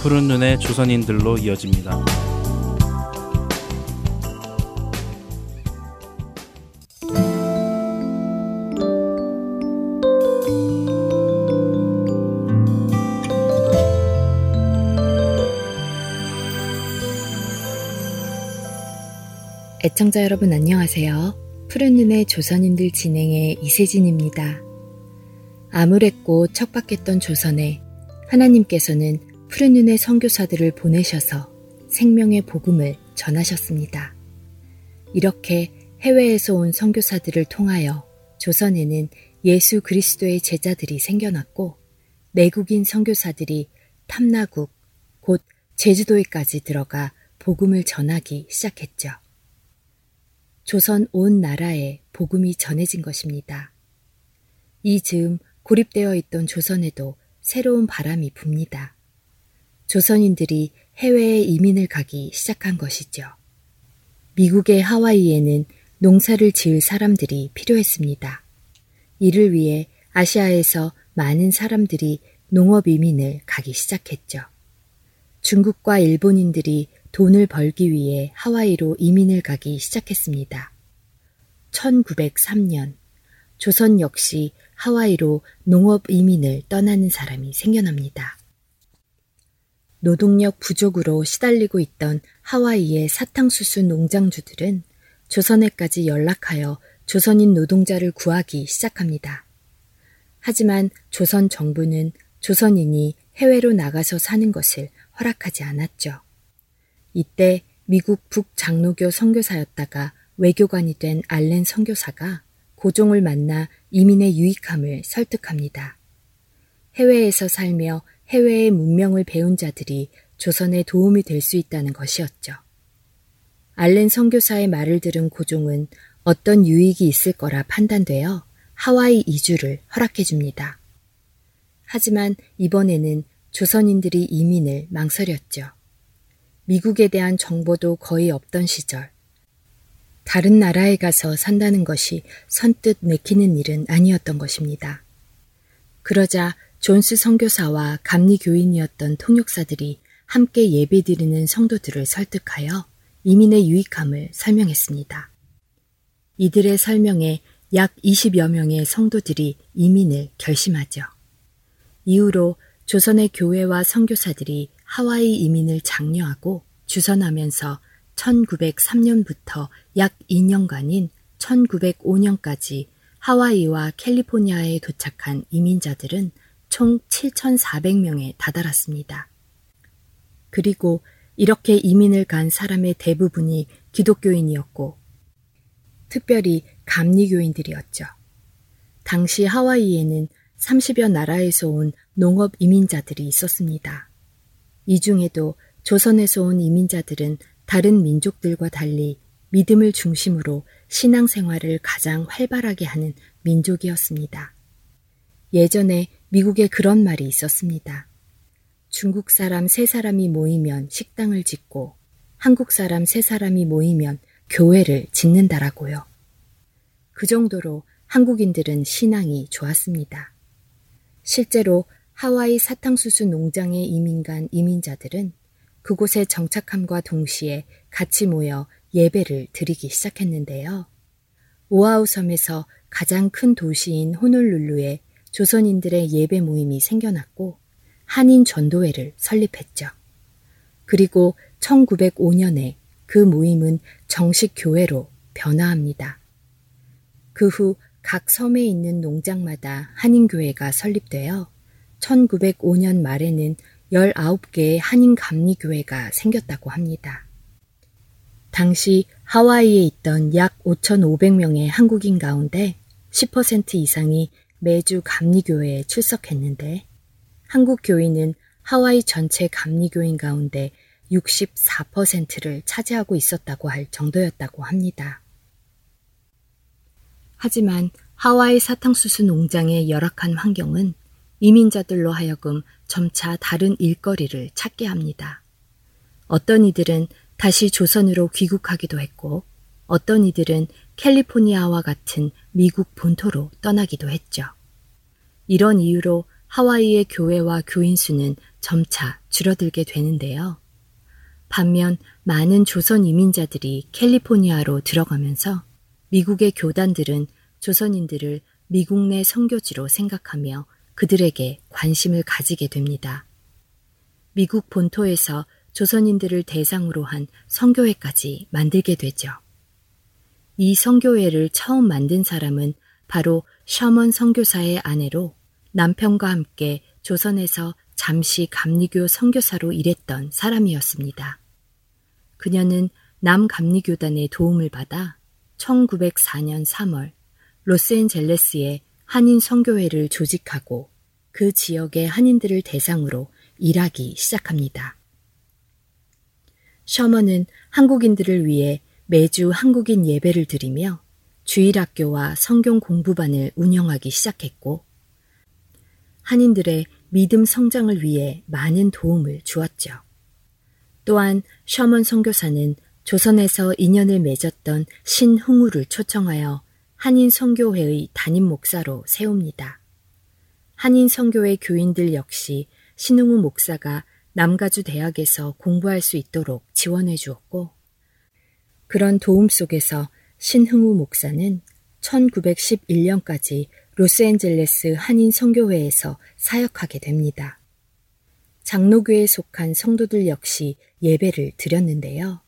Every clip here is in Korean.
푸른 눈의 조선인들로 이어집니다. 애청자 여러분 안녕하세요. 푸른 눈의 조선인들 진행의 이세진입니다. 아무랬고 척박했던 조선에 하나님께서는 푸른 눈의 선교사들을 보내셔서 생명의 복음을 전하셨습니다. 이렇게 해외에서 온 선교사들을 통하여 조선에는 예수 그리스도의 제자들이 생겨났고 내국인 선교사들이 탐나국 곧 제주도에까지 들어가 복음을 전하기 시작했죠. 조선 온 나라에 복음이 전해진 것입니다. 이 즈음 고립되어 있던 조선에도 새로운 바람이 붑니다. 조선인들이 해외에 이민을 가기 시작한 것이죠. 미국의 하와이에는 농사를 지을 사람들이 필요했습니다. 이를 위해 아시아에서 많은 사람들이 농업 이민을 가기 시작했죠. 중국과 일본인들이 돈을 벌기 위해 하와이로 이민을 가기 시작했습니다. 1903년 조선 역시 하와이로 농업 이민을 떠나는 사람이 생겨납니다. 노동력 부족으로 시달리고 있던 하와이의 사탕수수 농장주들은 조선에까지 연락하여 조선인 노동자를 구하기 시작합니다. 하지만 조선 정부는 조선인이 해외로 나가서 사는 것을 허락하지 않았죠. 이때 미국 북장로교 선교사였다가 외교관이 된 알렌 선교사가 고종을 만나 이민의 유익함을 설득합니다. 해외에서 살며 해외의 문명을 배운 자들이 조선에 도움이 될 수 있다는 것이었죠. 알렌 선교사의 말을 들은 고종은 어떤 유익이 있을 거라 판단되어 하와이 이주를 허락해 줍니다. 하지만 이번에는 조선인들이 이민을 망설였죠. 미국에 대한 정보도 거의 없던 시절. 다른 나라에 가서 산다는 것이 선뜻 내키는 일은 아니었던 것입니다. 그러자 존스 선교사와 감리 교인이었던 통역사들이 함께 예배드리는 성도들을 설득하여 이민의 유익함을 설명했습니다. 이들의 설명에 약 20여 명의 성도들이 이민을 결심하죠. 이후로 조선의 교회와 선교사들이 하와이 이민을 장려하고 주선하면서 1903년부터 약 2년간인 1905년까지 하와이와 캘리포니아에 도착한 이민자들은 총 7,400명에 다다랐습니다. 그리고 이렇게 이민을 간 사람의 대부분이 기독교인이었고, 특별히 감리교인들이었죠. 당시 하와이에는 30여 나라에서 온 농업 이민자들이 있었습니다. 이 중에도 조선에서 온 이민자들은 다른 민족들과 달리 믿음을 중심으로 신앙생활을 가장 활발하게 하는 민족이었습니다. 예전에 미국에 그런 말이 있었습니다. 중국 사람 세 사람이 모이면 식당을 짓고 한국 사람 세 사람이 모이면 교회를 짓는다라고요. 그 정도로 한국인들은 신앙이 좋았습니다. 실제로 하와이 사탕수수 농장에 이민 간 이민자들은 그곳에 정착함과 동시에 같이 모여 예배를 드리기 시작했는데요. 오아우 섬에서 가장 큰 도시인 호놀룰루에 조선인들의 예배 모임이 생겨났고 한인 전도회를 설립했죠. 그리고 1905년에 그 모임은 정식 교회로 변화합니다. 그 후 각 섬에 있는 농장마다 한인교회가 설립되어 1905년 말에는 19개의 한인 감리교회가 생겼다고 합니다. 당시 하와이에 있던 약 5,500명의 한국인 가운데 10% 이상이 매주 감리교회에 출석했는데 한국 교인은 하와이 전체 감리교인 가운데 64%를 차지하고 있었다고 할 정도였다고 합니다. 하지만 하와이 사탕수수 농장의 열악한 환경은 이민자들로 하여금 점차 다른 일거리를 찾게 합니다. 어떤 이들은 다시 조선으로 귀국하기도 했고, 어떤 이들은 캘리포니아와 같은 미국 본토로 떠나기도 했죠. 이런 이유로 하와이의 교회와 교인 수는 점차 줄어들게 되는데요. 반면 많은 조선 이민자들이 캘리포니아로 들어가면서 미국의 교단들은 조선인들을 미국 내 선교지로 생각하며 그들에게 관심을 가지게 됩니다. 미국 본토에서 조선인들을 대상으로 한 성교회까지 만들게 되죠. 이 성교회를 처음 만든 사람은 바로 셔먼 선교사의 아내로 남편과 함께 조선에서 잠시 감리교 선교사로 일했던 사람이었습니다. 그녀는 남감리교단의 도움을 받아 1904년 3월 로스앤젤레스에 한인 선교회를 조직하고 그 지역의 한인들을 대상으로 일하기 시작합니다. 셔먼은 한국인들을 위해 매주 한국인 예배를 드리며 주일학교와 성경 공부반을 운영하기 시작했고 한인들의 믿음 성장을 위해 많은 도움을 주었죠. 또한 셔먼 선교사는 조선에서 인연을 맺었던 신흥우를 초청하여 한인 선교회의 담임 목사로 세웁니다. 한인 선교회 교인들 역시 신흥우 목사가 남가주 대학에서 공부할 수 있도록 지원해 주었고 그런 도움 속에서 신흥우 목사는 1911년까지 로스앤젤레스 한인 선교회에서 사역하게 됩니다. 장로교에 속한 성도들 역시 예배를 드렸는데요.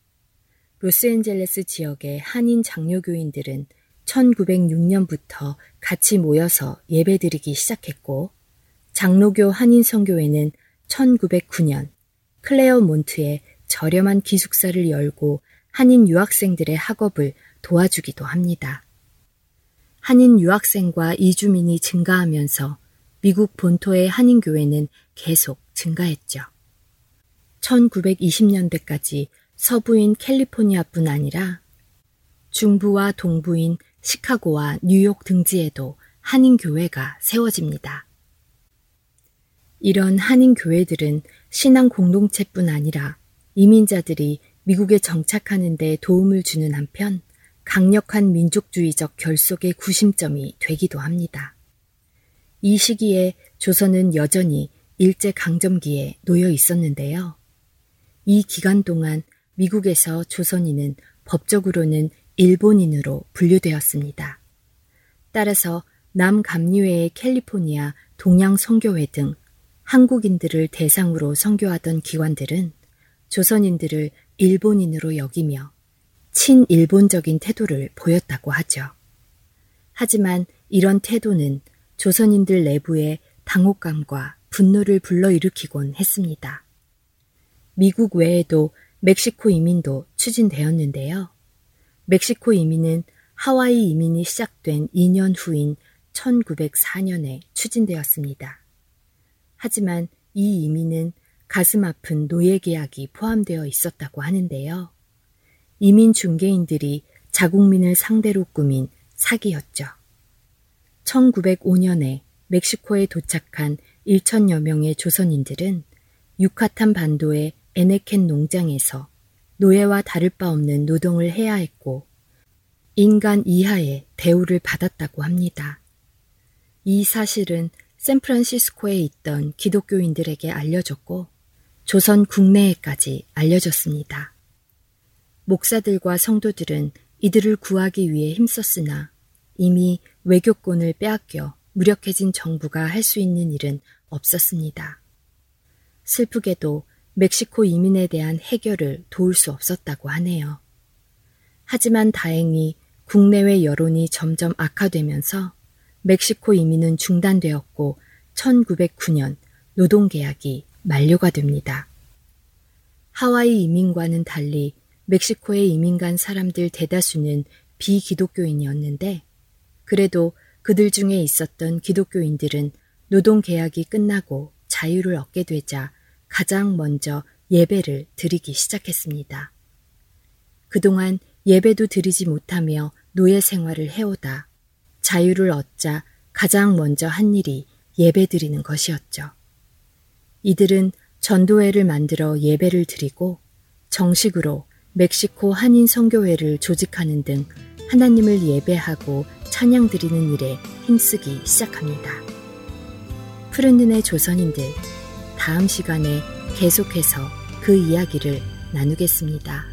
로스앤젤레스 지역의 한인 장로교인들은 1906년부터 같이 모여서 예배드리기 시작했고, 장로교 한인 선교회는 1909년 클레어 몬트에 저렴한 기숙사를 열고 한인 유학생들의 학업을 도와주기도 합니다. 한인 유학생과 이주민이 증가하면서 미국 본토의 한인교회는 계속 증가했죠. 1920년대까지 서부인 캘리포니아뿐 아니라 중부와 동부인 시카고와 뉴욕 등지에도 한인교회가 세워집니다. 이런 한인교회들은 신앙 공동체뿐 아니라 이민자들이 미국에 정착하는 데 도움을 주는 한편 강력한 민족주의적 결속의 구심점이 되기도 합니다. 이 시기에 조선은 여전히 일제 강점기에 놓여 있었는데요. 이 기간 동안 미국에서 조선인은 법적으로는 일본인으로 분류되었습니다. 따라서 남감리회의 캘리포니아 동양성교회 등 한국인들을 대상으로 선교하던 기관들은 조선인들을 일본인으로 여기며 친일본적인 태도를 보였다고 하죠. 하지만 이런 태도는 조선인들 내부의 당혹감과 분노를 불러일으키곤 했습니다. 미국 외에도 멕시코 이민도 추진되었는데요. 멕시코 이민은 하와이 이민이 시작된 2년 후인 1904년에 추진되었습니다. 하지만 이 이민은 가슴 아픈 노예 계약이 포함되어 있었다고 하는데요. 이민 중개인들이 자국민을 상대로 꾸민 사기였죠. 1905년에 멕시코에 도착한 1천여 명의 조선인들은 유카탄 반도의 에네켄 농장에서 노예와 다를 바 없는 노동을 해야 했고 인간 이하의 대우를 받았다고 합니다. 이 사실은 샌프란시스코에 있던 기독교인들에게 알려졌고 조선 국내에까지 알려졌습니다. 목사들과 성도들은 이들을 구하기 위해 힘썼으나 이미 외교권을 빼앗겨 무력해진 정부가 할 수 있는 일은 없었습니다. 슬프게도 멕시코 이민에 대한 해결을 도울 수 없었다고 하네요. 하지만 다행히 국내외 여론이 점점 악화되면서 멕시코 이민은 중단되었고 1909년 노동계약이 만료가 됩니다. 하와이 이민과는 달리 멕시코에 이민 간 사람들 대다수는 비기독교인이었는데 그래도 그들 중에 있었던 기독교인들은 노동 계약이 끝나고 자유를 얻게 되자 가장 먼저 예배를 드리기 시작했습니다. 그동안 예배도 드리지 못하며 노예 생활을 해오다 자유를 얻자 가장 먼저 한 일이 예배 드리는 것이었죠. 이들은 전도회를 만들어 예배를 드리고 정식으로 멕시코 한인 선교회를 조직하는 등 하나님을 예배하고 찬양 드리는 일에 힘쓰기 시작합니다. 푸른 눈의 조선인들, 다음 시간에 계속해서 그 이야기를 나누겠습니다.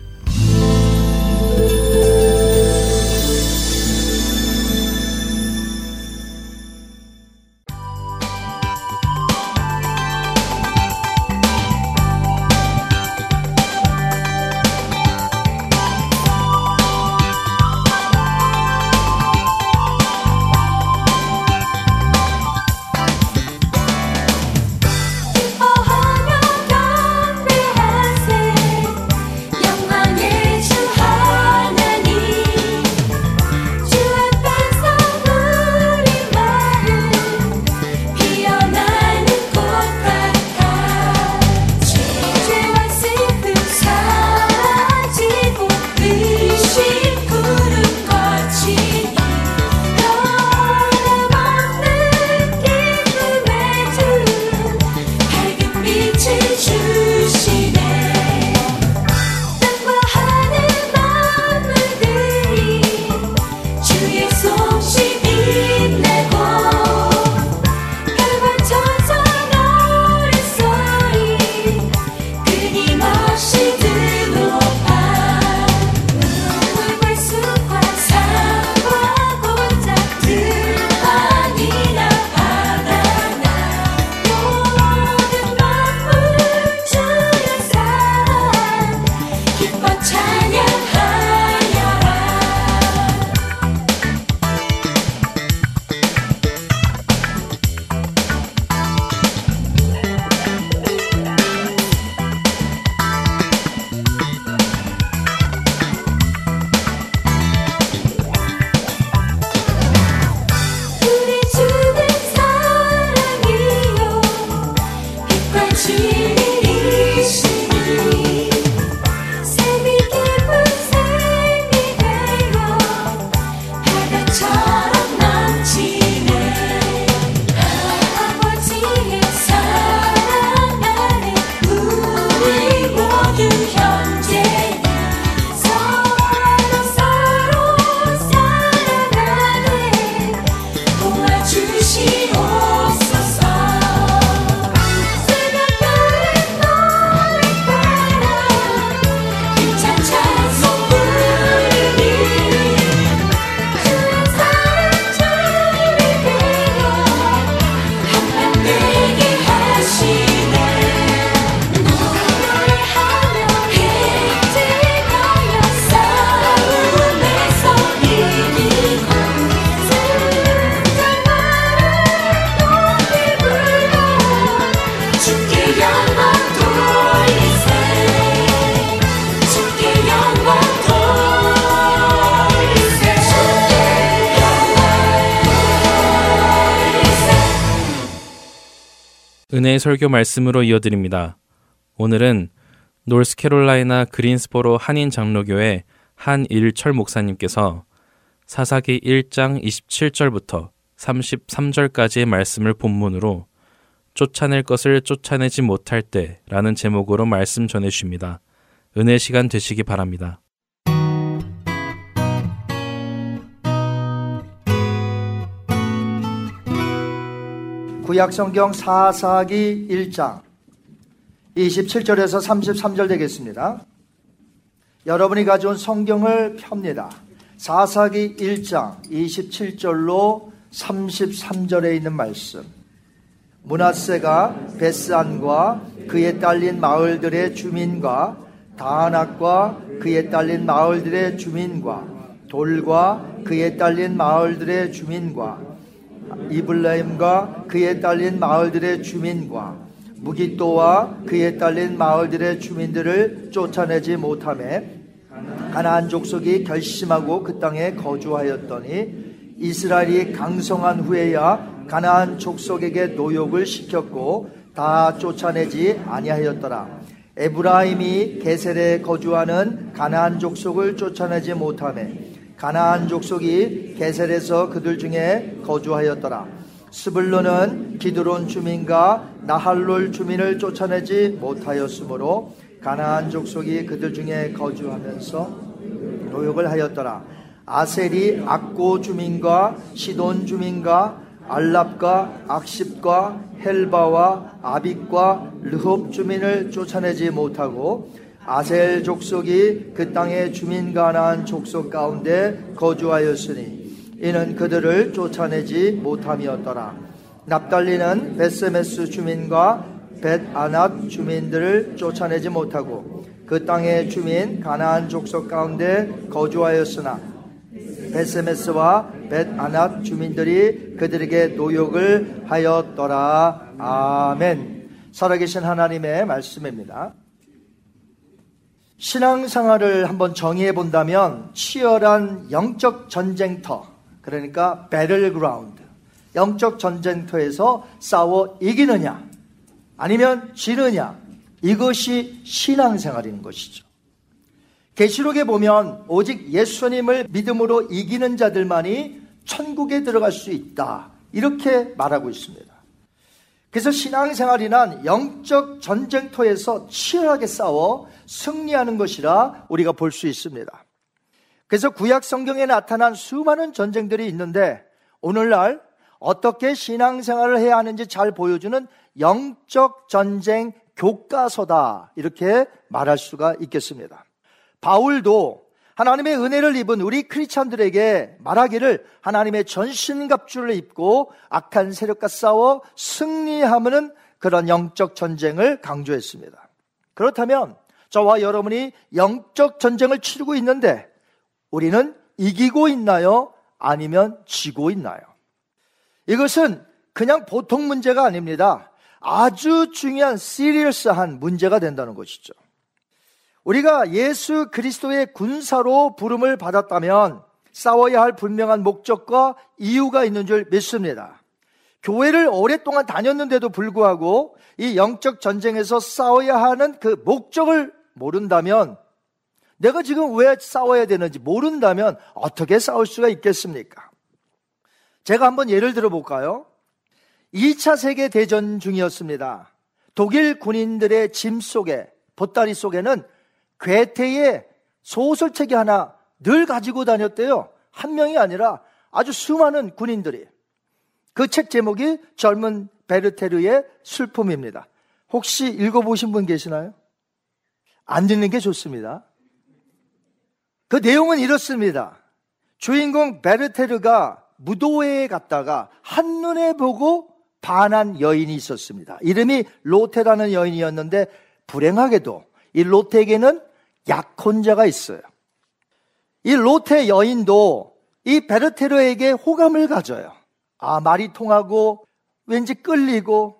설교 말씀으로 이어드립니다. 오늘은 노스캐롤라이나 그린스보로 한인 장로교회 한일철 목사님께서 사사기 1장 27절부터 33절까지의 말씀을 본문으로 쫓아낼 것을 쫓아내지 못할 때라는 제목으로 말씀 전해 주십니다. 은혜 시간 되시기 바랍니다. 구약성경 사사기 1장 27절에서 33절 되겠습니다. 여러분이 가져온 성경을 펴니다. 사사기 1장 27절로 33절에 있는 말씀. 문하세가 베스안과 그에 딸린 마을들의 주민과 다낙과 그에 딸린 마을들의 주민과 돌과 그에 딸린 마을들의 주민과 이블라임과 그에 딸린 마을들의 주민과 무기또와 그에 딸린 마을들의 주민들을 쫓아내지 못함에 가나안 족속이 결심하고 그 땅에 거주하였더니 이스라엘이 강성한 후에야 가나안 족속에게 노역을 시켰고 다 쫓아내지 아니하였더라. 에브라임이 게셀에 거주하는 가나안 족속을 쫓아내지 못하매 가나안 족속이 게셀에서 그들 중에 거주하였더라. 스불론은 기드론 주민과 나할롤 주민을 쫓아내지 못하였으므로 가나안 족속이 그들 중에 거주하면서 노역을 하였더라. 아셀이 악고 주민과 시돈 주민과 알랍과 악십과 헬바와 아빅과 르홉 주민을 쫓아내지 못하고 아셀 족속이 그 땅의 주민 가나안 족속 가운데 거주하였으니 이는 그들을 쫓아내지 못함이었더라. 납달리는 베세메스 주민과 벳아낫 주민들을 쫓아내지 못하고 그 땅의 주민 가나안 족속 가운데 거주하였으나 베세메스와 벳아낫 주민들이 그들에게 노역을 하였더라. 아멘. 살아계신 하나님의 말씀입니다. 신앙생활을 한번 정의해 본다면 치열한 영적 전쟁터, 그러니까 배틀그라운드, 영적 전쟁터에서 싸워 이기느냐, 아니면 지느냐, 이것이 신앙생활인 것이죠. 계시록에 보면 오직 예수님을 믿음으로 이기는 자들만이 천국에 들어갈 수 있다. 이렇게 말하고 있습니다. 그래서 신앙생활이란 영적 전쟁터에서 치열하게 싸워 승리하는 것이라 우리가 볼 수 있습니다. 그래서 구약 성경에 나타난 수많은 전쟁들이 있는데 오늘날 어떻게 신앙생활을 해야 하는지 잘 보여주는 영적 전쟁 교과서다. 이렇게 말할 수가 있겠습니다. 바울도 하나님의 은혜를 입은 우리 크리스천들에게 말하기를 하나님의 전신갑주를 입고 악한 세력과 싸워 승리하면 그런 영적 전쟁을 강조했습니다. 그렇다면 저와 여러분이 영적 전쟁을 치르고 있는데 우리는 이기고 있나요? 아니면 지고 있나요? 이것은 그냥 보통 문제가 아닙니다. 아주 중요한 시리얼스한 문제가 된다는 것이죠. 우리가 예수 그리스도의 군사로 부름을 받았다면 싸워야 할 분명한 목적과 이유가 있는 줄 믿습니다. 교회를 오랫동안 다녔는데도 불구하고 이 영적 전쟁에서 싸워야 하는 그 목적을 모른다면 내가 지금 왜 싸워야 되는지 모른다면 어떻게 싸울 수가 있겠습니까? 제가 한번 예를 들어 볼까요? 2차 세계 대전 중이었습니다. 독일 군인들의 짐 속에, 보따리 속에는 괴테의 소설책이 하나 늘 가지고 다녔대요. 한 명이 아니라 아주 수많은 군인들이. 그 책 제목이 젊은 베르테르의 슬픔입니다. 혹시 읽어보신 분 계시나요? 안 듣는 게 좋습니다. 그 내용은 이렇습니다. 주인공 베르테르가 무도회에 갔다가 한눈에 보고 반한 여인이 있었습니다. 이름이 로테라는 여인이었는데 불행하게도 이 로테에게는 약혼자가 있어요. 이 로테 여인도 이 베르테르에게 호감을 가져요. 아, 말이 통하고 왠지 끌리고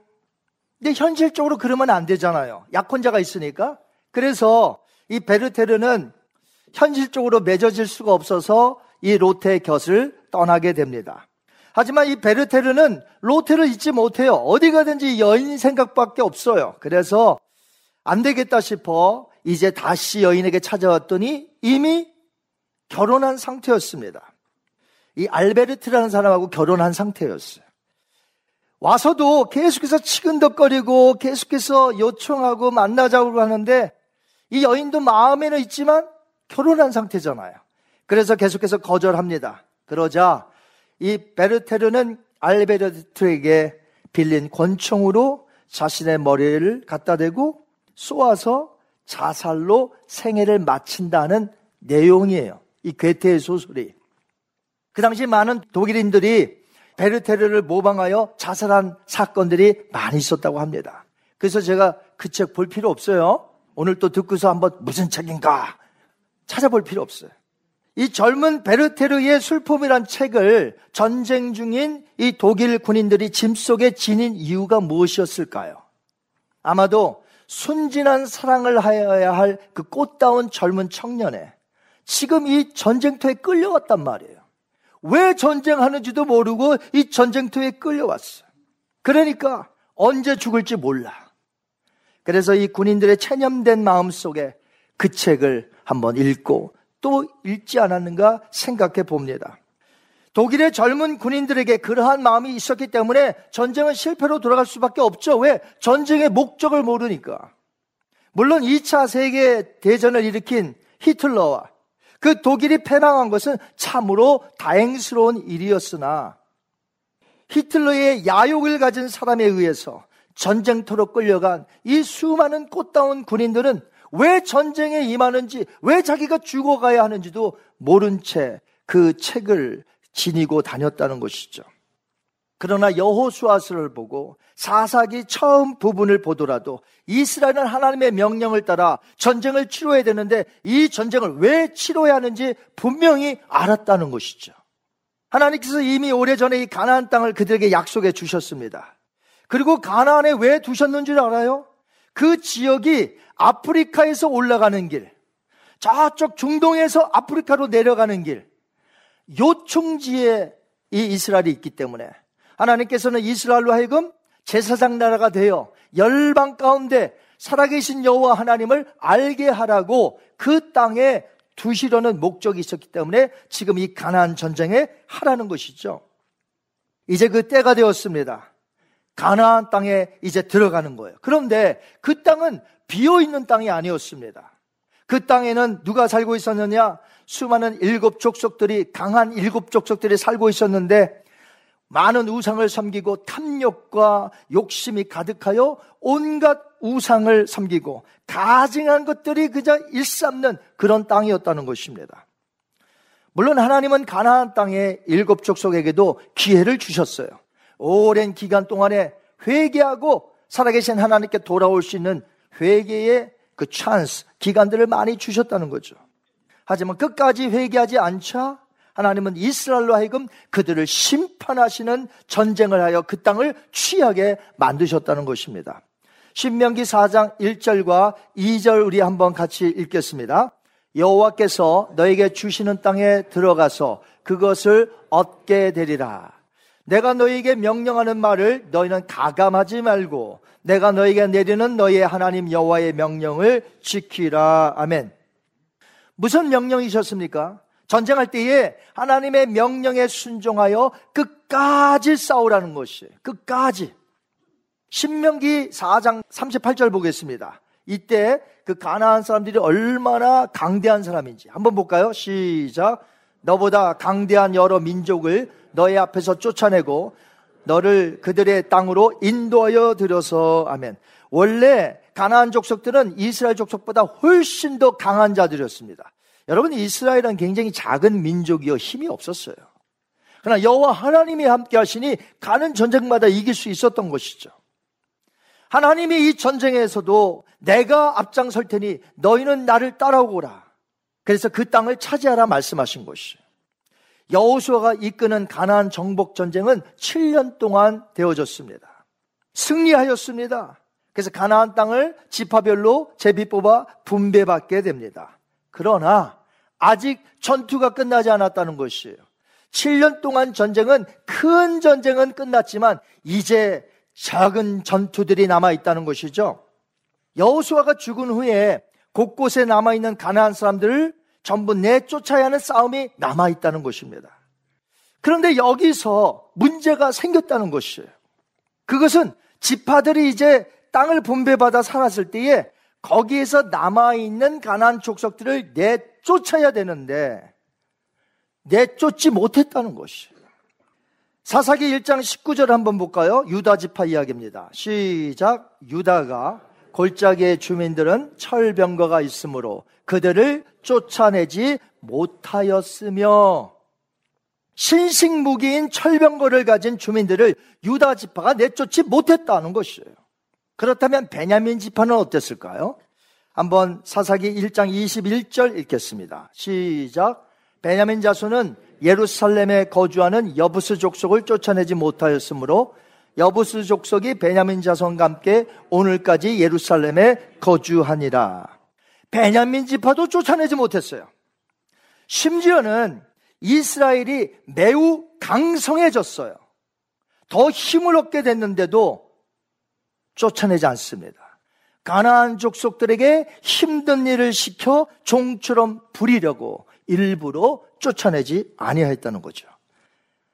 근데 현실적으로 그러면 안 되잖아요. 약혼자가 있으니까. 그래서 이 베르테르는 현실적으로 맺어질 수가 없어서 이 로테의 곁을 떠나게 됩니다. 하지만 이 베르테르는 로테를 잊지 못해요. 어디 가든지 여인 생각밖에 없어요. 그래서 안 되겠다 싶어 이제 다시 여인에게 찾아왔더니 이미 결혼한 상태였습니다. 이 알베르트라는 사람하고 결혼한 상태였어요. 와서도 계속해서 치근덕거리고 계속해서 요청하고 만나자고 하는데 이 여인도 마음에는 있지만 결혼한 상태잖아요. 그래서 계속해서 거절합니다. 그러자 이 베르테르는 알베르트에게 빌린 권총으로 자신의 머리를 갖다 대고 쏘아서 자살로 생애를 마친다는 내용이에요. 이 괴테의 소설이. 그 당시 많은 독일인들이 베르테르를 모방하여 자살한 사건들이 많이 있었다고 합니다. 그래서 제가 그 책 볼 필요 없어요. 오늘 또 듣고서 한번 무슨 책인가 찾아볼 필요 없어요. 이 젊은 베르테르의 슬픔이란 책을 전쟁 중인 이 독일 군인들이 짐 속에 지닌 이유가 무엇이었을까요? 아마도 순진한 사랑을 하여야 할 그 꽃다운 젊은 청년에 지금 이 전쟁터에 끌려왔단 말이에요. 왜 전쟁하는지도 모르고 이 전쟁터에 끌려왔어요. 그러니까 언제 죽을지 몰라. 그래서 이 군인들의 체념된 마음 속에 그 책을 한번 읽고 또 읽지 않았는가 생각해 봅니다. 독일의 젊은 군인들에게 그러한 마음이 있었기 때문에 전쟁은 실패로 돌아갈 수밖에 없죠. 왜? 전쟁의 목적을 모르니까. 물론 2차 세계 대전을 일으킨 히틀러와 그 독일이 패망한 것은 참으로 다행스러운 일이었으나 히틀러의 야욕을 가진 사람에 의해서 전쟁터로 끌려간 이 수많은 꽃다운 군인들은 왜 전쟁에 임하는지, 왜 자기가 죽어가야 하는지도 모른 채 그 책을 지니고 다녔다는 것이죠. 그러나 여호수아스를 보고 사사기 처음 부분을 보더라도 이스라엘은 하나님의 명령을 따라 전쟁을 치러야 되는데 이 전쟁을 왜 치러야 하는지 분명히 알았다는 것이죠. 하나님께서 이미 오래전에 이 가나안 땅을 그들에게 약속해 주셨습니다. 그리고 가나안에 왜 두셨는지 알아요? 그 지역이 아프리카에서 올라가는 길, 저쪽 중동에서 아프리카로 내려가는 길, 요충지에 이 이스라엘이 있기 때문에 하나님께서는 이스라엘로 하여금 제사장 나라가 되어 열방 가운데 살아계신 여호와 하나님을 알게 하라고 그 땅에 두시려는 목적이 있었기 때문에 지금 이 가나안 전쟁에 하라는 것이죠. 이제 그 때가 되었습니다. 가나안 땅에 이제 들어가는 거예요. 그런데 그 땅은 비어 있는 땅이 아니었습니다. 그 땅에는 누가 살고 있었느냐? 수많은 일곱 족속들이 강한 일곱 족속들이 살고 있었는데 많은 우상을 섬기고 탐욕과 욕심이 가득하여 온갖 우상을 섬기고 가증한 것들이 그저 일삼는 그런 땅이었다는 것입니다. 물론 하나님은 가나안 땅의 일곱 족속에게도 기회를 주셨어요. 오랜 기간 동안에 회개하고 살아계신 하나님께 돌아올 수 있는 회개의 그 찬스, 기간들을 많이 주셨다는 거죠. 하지만 끝까지 회개하지 않자 하나님은 이스라엘로 하여금 그들을 심판하시는 전쟁을 하여 그 땅을 취하게 만드셨다는 것입니다. 신명기 4장 1절과 2절 우리 한번 같이 읽겠습니다. 여호와께서 너에게 주시는 땅에 들어가서 그것을 얻게 되리라. 내가 너에게 명령하는 말을 너희는 가감하지 말고 내가 너에게 내리는 너희의 하나님 여호와의 명령을 지키라. 아멘. 무슨 명령이셨습니까? 전쟁할 때에 하나님의 명령에 순종하여 끝까지 싸우라는 것이 끝까지. 신명기 4장 38절 보겠습니다. 이때 그 가나안 사람들이 얼마나 강대한 사람인지 한번 볼까요? 시작. 너보다 강대한 여러 민족을 너의 앞에서 쫓아내고 너를 그들의 땅으로 인도하여 들여서 아멘. 원래 가나안 족속들은 이스라엘 족속보다 훨씬 더 강한 자들이었습니다. 여러분 이스라엘은 굉장히 작은 민족이요 힘이 없었어요. 그러나 여호와 하나님이 함께 하시니 가는 전쟁마다 이길 수 있었던 것이죠. 하나님이 이 전쟁에서도 내가 앞장설 테니 너희는 나를 따라오거라. 그래서 그 땅을 차지하라 말씀하신 것이에요. 여호수아가 이끄는 가나안 정복 전쟁은 7년 동안 되어졌습니다. 승리하였습니다. 그래서 가나안 땅을 지파별로 제비 뽑아 분배받게 됩니다. 그러나 아직 전투가 끝나지 않았다는 것이에요. 7년 동안 전쟁은 큰 전쟁은 끝났지만 이제 작은 전투들이 남아 있다는 것이죠. 여호수아가 죽은 후에 곳곳에 남아 있는 가나안 사람들을 전부 내쫓아야 하는 싸움이 남아 있다는 것입니다. 그런데 여기서 문제가 생겼다는 것이에요. 그것은 지파들이 이제 땅을 분배받아 살았을 때에 거기에서 남아 있는 가나안 족속들을 내쫓아야 되는데 내쫓지 못했다는 것이에요. 사사기 1장 19절 한번 볼까요? 유다 지파 이야기입니다. 시작. 유다가 골짜기의 주민들은 철병거가 있으므로 그들을 쫓아내지 못하였으며 신식무기인 철병거를 가진 주민들을 유다 지파가 내쫓지 못했다는 것이에요. 그렇다면 베냐민 지파는 어땠을까요? 한번 사사기 1장 21절 읽겠습니다. 시작. 베냐민 자손은 예루살렘에 거주하는 여부스 족속을 쫓아내지 못하였으므로 여부스 족속이 베냐민 자손과 함께 오늘까지 예루살렘에 거주하니라. 베냐민 지파도 쫓아내지 못했어요. 심지어는 이스라엘이 매우 강성해졌어요. 더 힘을 얻게 됐는데도 쫓아내지 않습니다. 가나안 족속들에게 힘든 일을 시켜 종처럼 부리려고 일부러 쫓아내지 아니하였다는 거죠.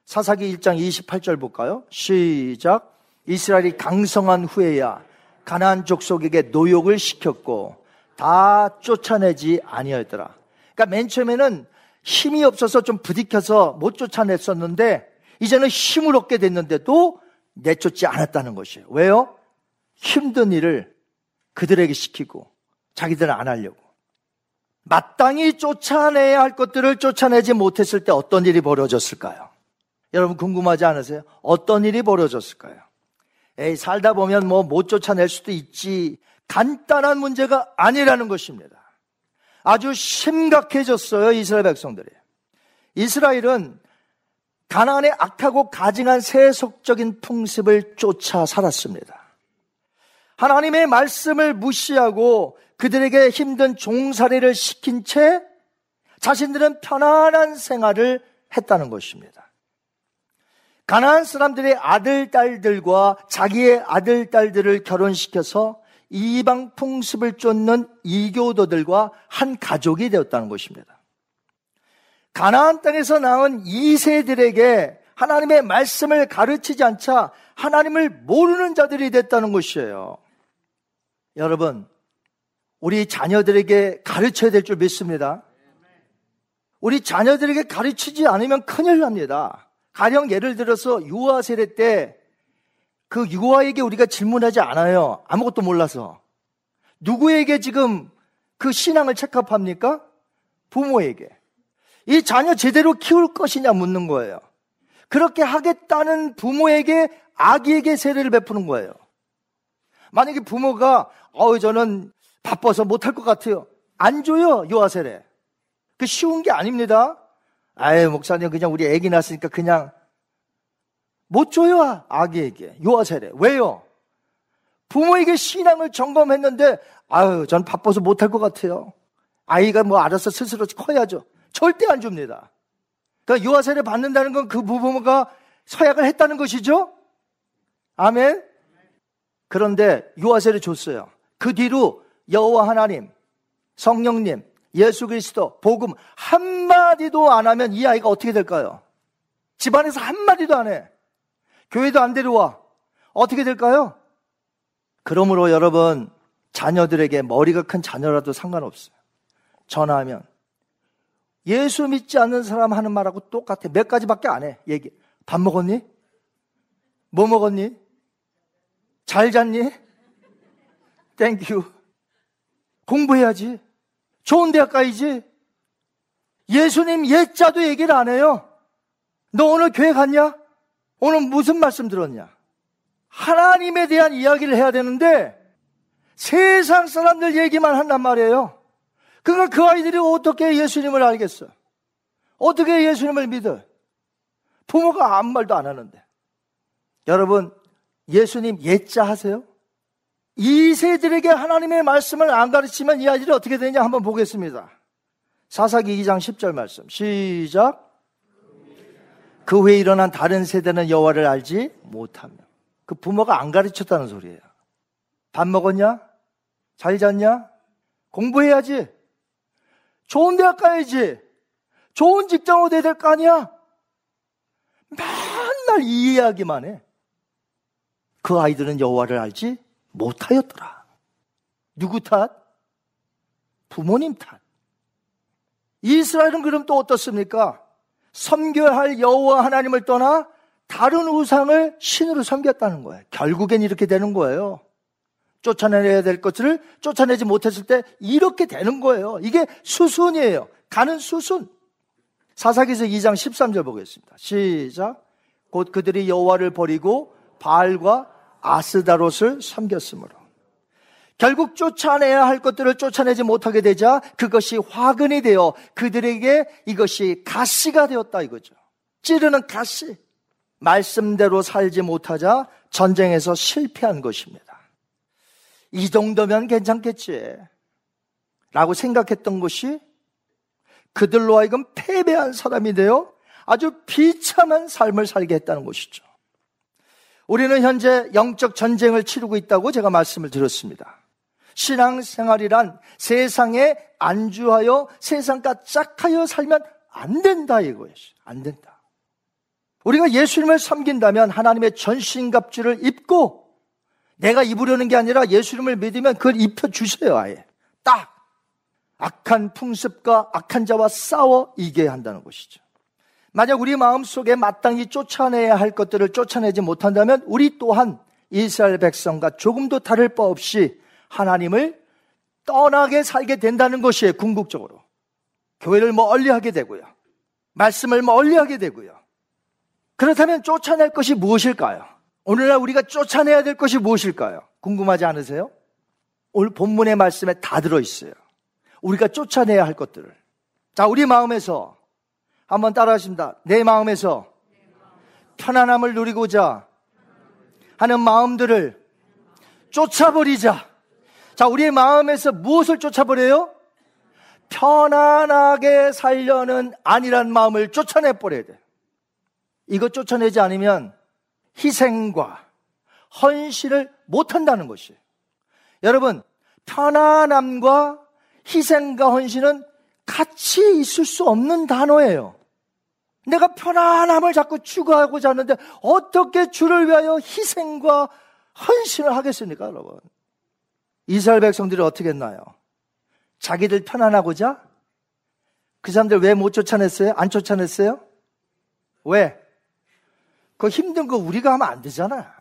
사사기 1장 28절 볼까요? 시작. 이스라엘이 강성한 후에야 가나안 족속에게 노역을 시켰고 다 쫓아내지 아니하였더라. 그러니까 맨 처음에는 힘이 없어서 좀 부딪혀서 못 쫓아냈었는데 이제는 힘을 얻게 됐는데도 내쫓지 않았다는 것이에요. 왜요? 힘든 일을 그들에게 시키고 자기들은 안 하려고. 마땅히 쫓아내야 할 것들을 쫓아내지 못했을 때 어떤 일이 벌어졌을까요? 여러분 궁금하지 않으세요? 어떤 일이 벌어졌을까요? 에이, 살다 보면 뭐 못 쫓아낼 수도 있지. 간단한 문제가 아니라는 것입니다. 아주 심각해졌어요, 이스라엘 백성들이. 이스라엘은 가나안의 악하고 가증한 세속적인 풍습을 쫓아 살았습니다. 하나님의 말씀을 무시하고 그들에게 힘든 종살이를 시킨 채 자신들은 편안한 생활을 했다는 것입니다. 가나안 사람들의 아들 딸들과 자기의 아들 딸들을 결혼시켜서 이방 풍습을 쫓는 이교도들과 한 가족이 되었다는 것입니다. 가나안 땅에서 낳은 이세들에게 하나님의 말씀을 가르치지 않자 하나님을 모르는 자들이 됐다는 것이에요. 여러분, 우리 자녀들에게 가르쳐야 될 줄 믿습니다. 우리 자녀들에게 가르치지 않으면 큰일 납니다. 가령 예를 들어서 유아 세례 때 그 유아에게 우리가 질문하지 않아요. 아무것도 몰라서. 누구에게 지금 그 신앙을 체크합니까? 부모에게. 이 자녀 제대로 키울 것이냐 묻는 거예요. 그렇게 하겠다는 부모에게 아기에게 세례를 베푸는 거예요. 만약에 부모가 어우 저는 바빠서 못할 것 같아요. 안 줘요 유아 세례. 그 쉬운 게 아닙니다. 아유, 목사님, 그냥 우리 애기 낳았으니까 그냥 못 줘요, 아기에게. 요아세례. 왜요? 부모에게 신앙을 점검했는데, 아유, 전 바빠서 못할 것 같아요. 아이가 뭐 알아서 스스로 커야죠. 절대 안 줍니다. 그러니까 요아세례 받는다는 건 그 부모가 서약을 했다는 것이죠? 아멘? 그런데 요아세례 줬어요. 그 뒤로 여호와 하나님, 성령님, 예수 그리스도 복음 한 마디도 안 하면 이 아이가 어떻게 될까요? 집안에서 한 마디도 안 해. 교회도 안 데려와. 어떻게 될까요? 그러므로 여러분, 자녀들에게 머리가 큰 자녀라도 상관없어요. 전화하면. 예수 믿지 않는 사람 하는 말하고 똑같아. 몇 가지밖에 안 해. 얘기. 밥 먹었니? 뭐 먹었니? 잘 잤니? Thank you. 공부해야지. 좋은 대학 가야지. 예수님 예자도 얘기를 안 해요. 너 오늘 교회 갔냐? 오늘 무슨 말씀 들었냐? 하나님에 대한 이야기를 해야 되는데 세상 사람들 얘기만 한단 말이에요. 그러니까 그 아이들이 어떻게 예수님을 알겠어? 어떻게 예수님을 믿어? 부모가 아무 말도 안 하는데. 여러분, 예수님 옛자 하세요? 이 세들에게 하나님의 말씀을 안 가르치면 이 아이들이 어떻게 되냐 한번 보겠습니다. 사사기 2장 10절 말씀. 시작. 그 후에 일어난 다른 세대는 여호와를 알지 못하며 그 부모가 안 가르쳤다는 소리예요. 밥 먹었냐? 잘 잤냐? 공부해야지. 좋은 대학 가야지. 좋은 직장 얻어야 될 거 아니야? 맨날 이 이야기만 해. 그 아이들은 여호와를 알지 못하였더라. 누구 탓? 부모님 탓. 이스라엘은 그럼 또 어떻습니까? 섬겨야 할 여호와 하나님을 떠나 다른 우상을 신으로 섬겼다는 거예요. 결국엔 이렇게 되는 거예요. 쫓아내야 될 것들을 쫓아내지 못했을 때 이렇게 되는 거예요. 이게 수순이에요. 가는 수순. 사사기서 2장 13절 보겠습니다. 시작. 곧 그들이 여호와를 버리고 바알과 아스다롯을 섬겼으므로 결국 쫓아내야 할 것들을 쫓아내지 못하게 되자 그것이 화근이 되어 그들에게 이것이 가시가 되었다 이거죠. 찌르는 가시. 말씀대로 살지 못하자 전쟁에서 실패한 것입니다. 이 정도면 괜찮겠지. 라고 생각했던 것이 그들로 하여금 패배한 사람이 되어 아주 비참한 삶을 살게 했다는 것이죠. 우리는 현재 영적 전쟁을 치르고 있다고 제가 말씀을 드렸습니다. 신앙생활이란 세상에 안주하여 세상과 짝하여 살면 안 된다 이거예요. 안 된다. 우리가 예수님을 섬긴다면 하나님의 전신갑주를 입고 내가 입으려는 게 아니라 예수님을 믿으면 그걸 입혀주세요, 아예. 딱! 악한 풍습과 악한 자와 싸워 이겨야 한다는 것이죠. 만약 우리 마음 속에 마땅히 쫓아내야 할 것들을 쫓아내지 못한다면 우리 또한 이스라엘 백성과 조금도 다를 바 없이 하나님을 떠나게 살게 된다는 것이에요, 궁극적으로. 교회를 멀리 하게 되고요. 말씀을 멀리 하게 되고요. 그렇다면 쫓아낼 것이 무엇일까요? 오늘날 우리가 쫓아내야 될 것이 무엇일까요? 궁금하지 않으세요? 오늘 본문의 말씀에 다 들어있어요. 우리가 쫓아내야 할 것들을. 자, 우리 마음에서 한번 따라 하십니다. 내 마음에서 편안함을 누리고자 하는 마음들을 쫓아버리자. 자, 우리의 마음에서 무엇을 쫓아버려요? 편안하게 살려는 아니란 마음을 쫓아내버려야 돼. 이거 쫓아내지 않으면 희생과 헌신을 못한다는 것이에요. 여러분, 편안함과 희생과 헌신은 같이 있을 수 없는 단어예요. 내가 편안함을 자꾸 추구하고자 하는데 어떻게 주를 위하여 희생과 헌신을 하겠습니까, 여러분? 이스라엘 백성들이 어떻게 했나요? 자기들 편안하고자? 그 사람들 왜 못 쫓아냈어요? 안 쫓아냈어요? 왜? 그 힘든 거 우리가 하면 안 되잖아.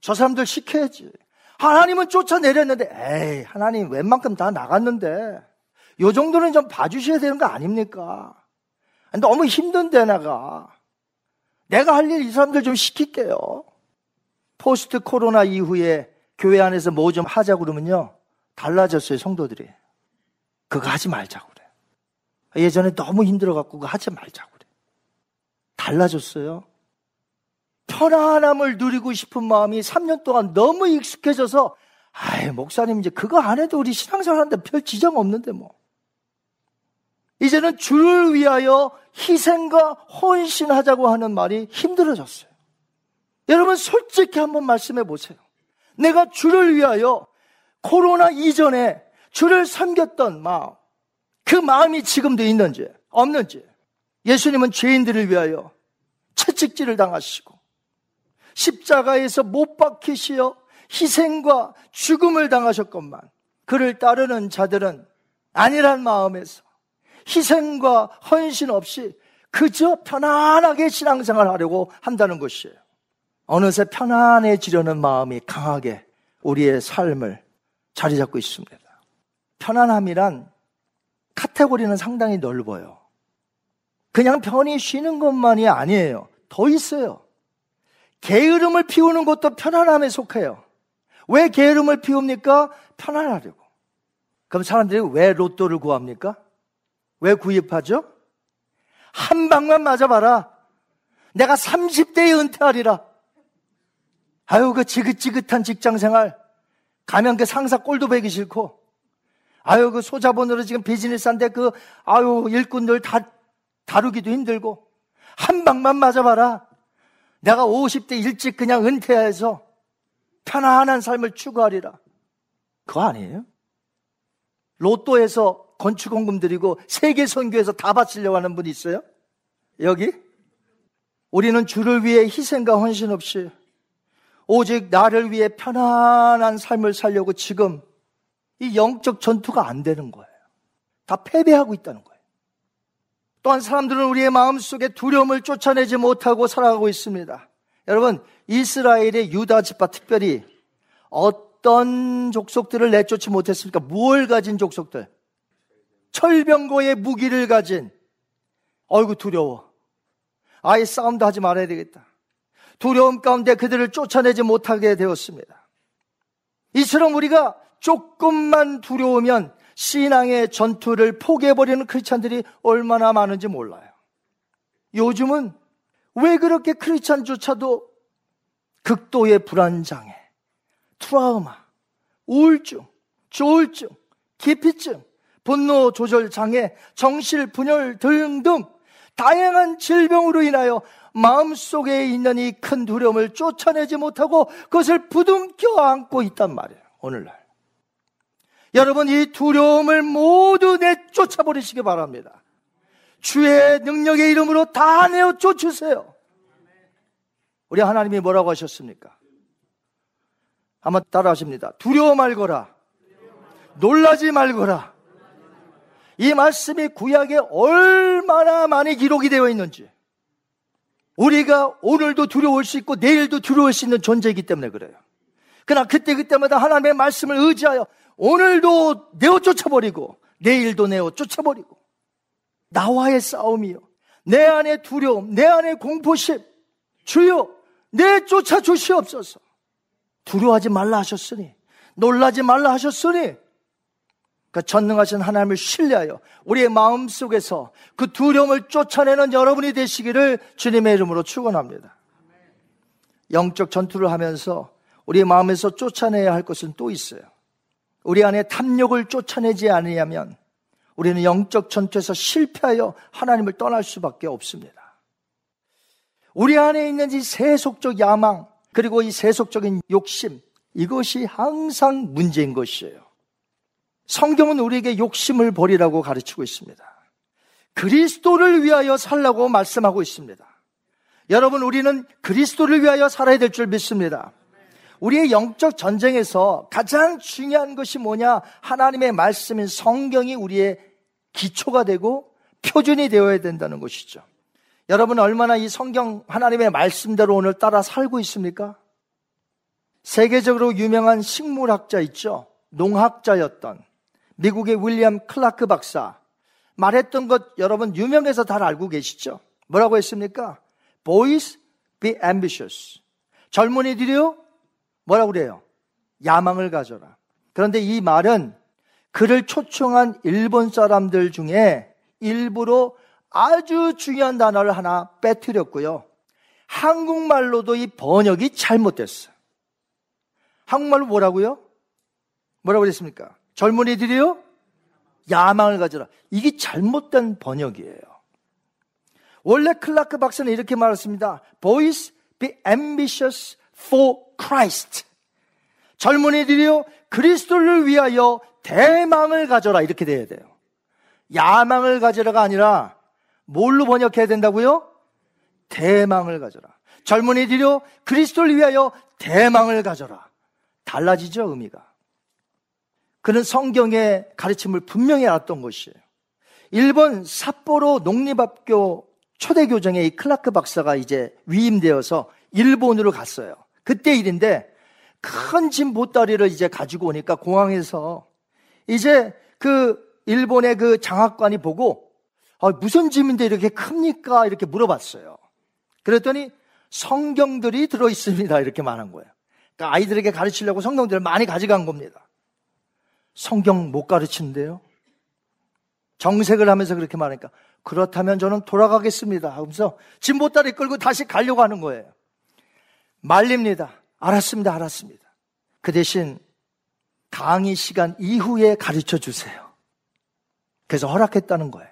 저 사람들 시켜야지. 하나님은 쫓아내렸는데, 에이, 하나님 웬만큼 다 나갔는데, 요 정도는 좀 봐주셔야 되는 거 아닙니까? 너무 힘든데, 내가. 내가 할 일 이 사람들 좀 시킬게요. 포스트 코로나 이후에 교회 안에서 뭐 좀 하자고 그러면요. 달라졌어요, 성도들이. 그거 하지 말자고 그래. 예전에 너무 힘들어갖고 그거 하지 말자고 그래. 달라졌어요. 편안함을 누리고 싶은 마음이 3년 동안 너무 익숙해져서 아이 목사님 이제 그거 안 해도 우리 신앙생활하는데 별 지장 없는데 뭐 이제는 주를 위하여 희생과 헌신하자고 하는 말이 힘들어졌어요. 여러분 솔직히 한번 말씀해 보세요. 내가 주를 위하여 코로나 이전에 주를 섬겼던 마음, 그 마음이 지금도 있는지 없는지 예수님은 죄인들을 위하여 채찍질을 당하시고 십자가에서 못 박히시어 희생과 죽음을 당하셨건만 그를 따르는 자들은 아니란 마음에서 희생과 헌신 없이 그저 편안하게 신앙생활 하려고 한다는 것이에요. 어느새 편안해지려는 마음이 강하게 우리의 삶을 자리 잡고 있습니다. 편안함이란 카테고리는 상당히 넓어요. 그냥 편히 쉬는 것만이 아니에요. 더 있어요. 게으름을 피우는 것도 편안함에 속해요. 왜 게으름을 피웁니까? 편안하려고. 그럼 사람들이 왜 로또를 구합니까? 왜 구입하죠? 한 방만 맞아봐라. 내가 30대에 은퇴하리라. 아유, 그 지긋지긋한 직장 생활. 가면 그 상사 꼴도 배기 싫고. 아유, 그 소자본으로 지금 비즈니스 한데 그, 아유, 일꾼들 다 다루기도 힘들고. 한 방만 맞아봐라. 내가 50대 일찍 그냥 은퇴해서 편안한 삶을 추구하리라. 그거 아니에요? 로또에서 건축원금 드리고 세계 선교에서 다 바치려고 하는 분이 있어요? 여기? 우리는 주를 위해 희생과 헌신 없이 오직 나를 위해 편안한 삶을 살려고 지금 이 영적 전투가 안 되는 거예요. 다 패배하고 있다는 거예요. 또한 사람들은 우리의 마음 속에 두려움을 쫓아내지 못하고 살아가고 있습니다. 여러분, 이스라엘의 유다 지파 특별히 어떤 족속들을 내쫓지 못했습니까? 무엇을 가진 족속들? 철병고의 무기를 가진 어이구 두려워. 아예 싸움도 하지 말아야 되겠다. 두려움 가운데 그들을 쫓아내지 못하게 되었습니다. 이처럼 우리가 조금만 두려우면 신앙의 전투를 포기해버리는 크리스찬들이 얼마나 많은지 몰라요. 요즘은 왜 그렇게 크리스찬조차도 극도의 불안장애, 트라우마, 우울증, 조울증, 기피증, 분노 조절 장애, 정실 분열 등등 다양한 질병으로 인하여 마음속에 있는 이 큰 두려움을 쫓아내지 못하고 그것을 부둥켜 안고 있단 말이에요. 오늘날. 여러분 이 두려움을 모두 내쫓아 버리시기 바랍니다. 주의 능력의 이름으로 다 내어 쫓으세요. 우리 하나님이 뭐라고 하셨습니까? 한번 따라 하십니다. 두려워 말거라. 놀라지 말거라. 이 말씀이 구약에 얼마나 많이 기록이 되어 있는지. 우리가 오늘도 두려울 수 있고 내일도 두려울 수 있는 존재이기 때문에 그래요. 그러나 그때그때마다 하나님의 말씀을 의지하여 오늘도 내어 쫓아버리고 내일도 내어 쫓아버리고 나와의 싸움이요. 내 안에 두려움, 내 안에 공포심. 주여, 내 쫓아 주시옵소서. 두려워하지 말라 하셨으니, 놀라지 말라 하셨으니, 그 전능하신 하나님을 신뢰하여 우리의 마음 속에서 그 두려움을 쫓아내는 여러분이 되시기를 주님의 이름으로 축원합니다. 영적 전투를 하면서 우리의 마음에서 쫓아내야 할 것은 또 있어요. 우리 안에 탐욕을 쫓아내지 않으면 우리는 영적 전투에서 실패하여 하나님을 떠날 수밖에 없습니다. 우리 안에 있는 이 세속적 야망, 그리고 이 세속적인 욕심, 이것이 항상 문제인 것이에요. 성경은 우리에게 욕심을 버리라고 가르치고 있습니다. 그리스도를 위하여 살라고 말씀하고 있습니다. 여러분, 우리는 그리스도를 위하여 살아야 될 줄 믿습니다. 우리의 영적 전쟁에서 가장 중요한 것이 뭐냐? 하나님의 말씀인 성경이 우리의 기초가 되고 표준이 되어야 된다는 것이죠. 여러분 얼마나 이 성경 하나님의 말씀대로 오늘 따라 살고 있습니까? 세계적으로 유명한 식물학자 있죠. 농학자였던 미국의 윌리엄 클라크 박사 말했던 것 여러분 유명해서 다 알고 계시죠? 뭐라고 했습니까? Boys be ambitious. 젊은이들이요 뭐라고 그래요? 야망을 가져라. 그런데 이 말은 그를 초청한 일본 사람들 중에 일부러 아주 중요한 단어를 하나 빼뜨렸고요. 한국말로도 이 번역이 잘못됐어요. 한국말로 뭐라고요? 뭐라고 그랬습니까? 젊은이들이요? 야망을 가져라. 이게 잘못된 번역이에요. 원래 클라크 박사는 이렇게 말했습니다. Boys, be ambitious for Christ. 젊은이들이요, 그리스도를 위하여 대망을 가져라. 이렇게 돼야 돼요. 야망을 가져라가 아니라 뭘로 번역해야 된다고요? 대망을 가져라. 젊은이들이요, 그리스도를 위하여 대망을 가져라. 달라지죠, 의미가. 그는 성경의 가르침을 분명히 알았던 것이에요. 일본 삿포로 농립학교 초대교정의 이 클라크 박사가 이제 위임되어서 일본으로 갔어요. 그때 일인데 큰 짐 보따리를 이제 가지고 오니까 공항에서 이제 그 일본의 그 장학관이 보고 아, 무슨 짐인데 이렇게 큽니까? 이렇게 물어봤어요. 그랬더니 성경들이 들어 있습니다. 이렇게 말한 거예요. 그러니까 아이들에게 가르치려고 성경들을 많이 가져간 겁니다. 성경 못 가르치는데요. 정색을 하면서 그렇게 말하니까 그렇다면 저는 돌아가겠습니다. 하면서 짐 보따리 끌고 다시 가려고 하는 거예요. 말립니다. 알았습니다. 알았습니다. 그 대신 강의 시간 이후에 가르쳐 주세요. 그래서 허락했다는 거예요.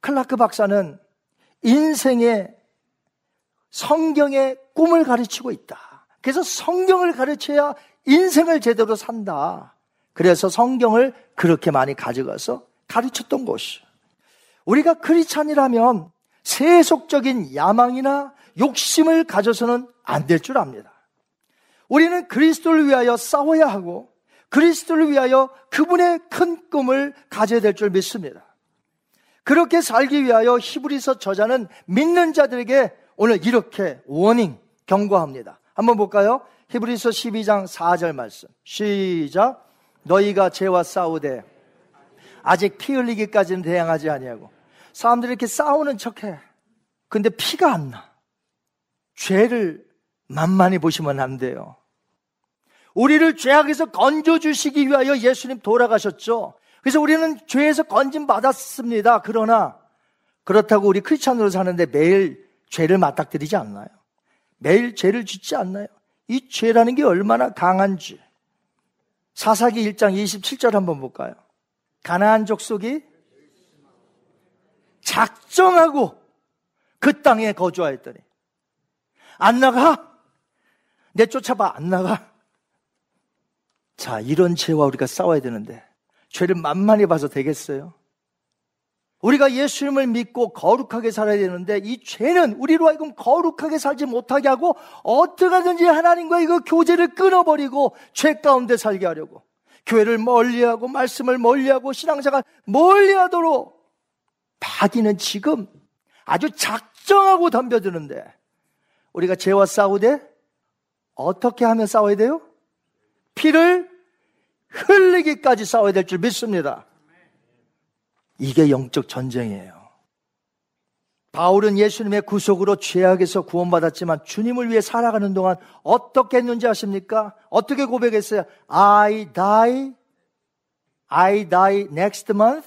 클라크 박사는 인생의 성경의 꿈을 가르치고 있다. 그래서 성경을 가르쳐야 인생을 제대로 산다. 그래서 성경을 그렇게 많이 가져가서 가르쳤던 것이. 우리가 크리찬이라면 세속적인 야망이나 욕심을 가져서는 안 될 줄 압니다. 우리는 그리스도를 위하여 싸워야 하고 그리스도를 위하여 그분의 큰 꿈을 가져야 될 줄 믿습니다. 그렇게 살기 위하여 히브리서 저자는 믿는 자들에게 오늘 이렇게 워닝 경고합니다. 한번 볼까요? 히브리서 12장 4절 말씀. 시작. 너희가 죄와 싸우되 아직 피 흘리기까지는 대항하지 아니하고 사람들이 이렇게 싸우는 척해. 근데 피가 안 나. 죄를 만만히 보시면 안 돼요. 우리를 죄악에서 건져 주시기 위하여 예수님 돌아가셨죠. 그래서 우리는 죄에서 건진 받았습니다. 그러나 그렇다고 우리 크리스찬으로 사는데 매일 죄를 맞닥뜨리지 않나요? 매일 죄를 짓지 않나요? 이 죄라는 게 얼마나 강한지. 사사기 1장 27절 한번 볼까요? 가나안 족속이 작정하고 그 땅에 거주하였더니 안 나가? 내 쫓아봐 안 나가? 자 이런 죄와 우리가 싸워야 되는데 죄를 만만히 봐서 되겠어요? 우리가 예수님을 믿고 거룩하게 살아야 되는데 이 죄는 우리로 하여금 거룩하게 살지 못하게 하고 어떻게든지 하나님과 이거 교제를 끊어버리고 죄 가운데 살게 하려고 교회를 멀리하고 말씀을 멀리하고 신앙생활 멀리하도록 마귀는 지금 아주 작정하고 덤벼드는데 우리가 죄와 싸우되 어떻게 하면 싸워야 돼요? 피를 흘리기까지 싸워야 될 줄 믿습니다. 이게 영적 전쟁이에요. 바울은 예수님의 구속으로 죄악에서 구원받았지만 주님을 위해 살아가는 동안 어떻게 했는지 아십니까? 어떻게 고백했어요? I die, I die next month,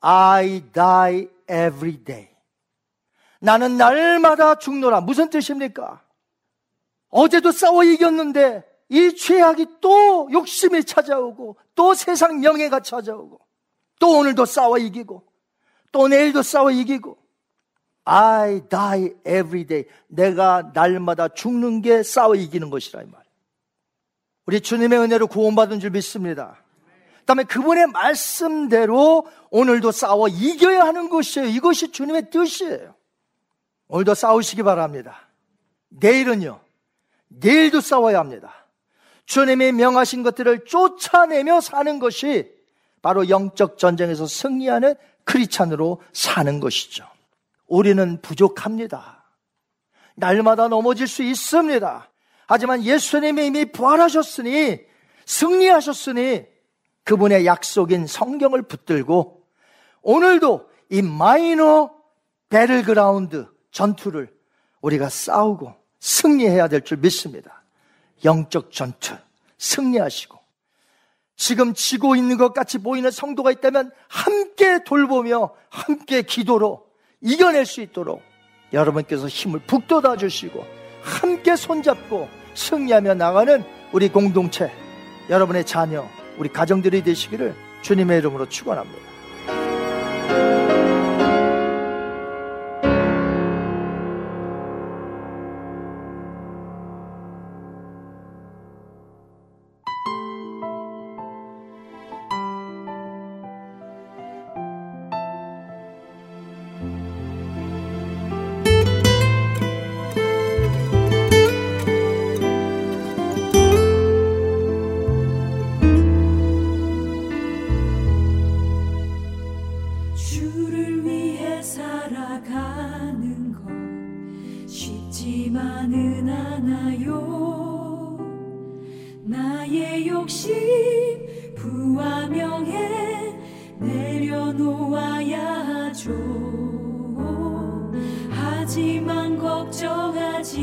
I die every day. 나는 날마다 죽노라. 무슨 뜻입니까? 어제도 싸워 이겼는데 이 죄악이 또 욕심이 찾아오고 또 세상 명예가 찾아오고 또 오늘도 싸워 이기고 또 내일도 싸워 이기고 I die every day. 내가 날마다 죽는 게 싸워 이기는 것이라 이 말. 우리 주님의 은혜로 구원받은 줄 믿습니다. 그다음에 그분의 말씀대로 오늘도 싸워 이겨야 하는 것이에요. 이것이 주님의 뜻이에요. 오늘도 싸우시기 바랍니다. 내일은요. 내일도 싸워야 합니다. 주님이 명하신 것들을 쫓아내며 사는 것이 바로 영적 전쟁에서 승리하는 크리찬으로 사는 것이죠. 우리는 부족합니다. 날마다 넘어질 수 있습니다. 하지만 예수님이 이미 부활하셨으니 승리하셨으니 그분의 약속인 성경을 붙들고 오늘도 이 마이너 배틀그라운드 전투를 우리가 싸우고 승리해야 될 줄 믿습니다. 영적 전투 승리하시고 지금 지고 있는 것 같이 보이는 성도가 있다면 함께 돌보며 함께 기도로 이겨낼 수 있도록 여러분께서 힘을 북돋아 주시고 함께 손잡고 승리하며 나가는 우리 공동체, 여러분의 자녀, 우리 가정들이 되시기를 주님의 이름으로 축원합니다.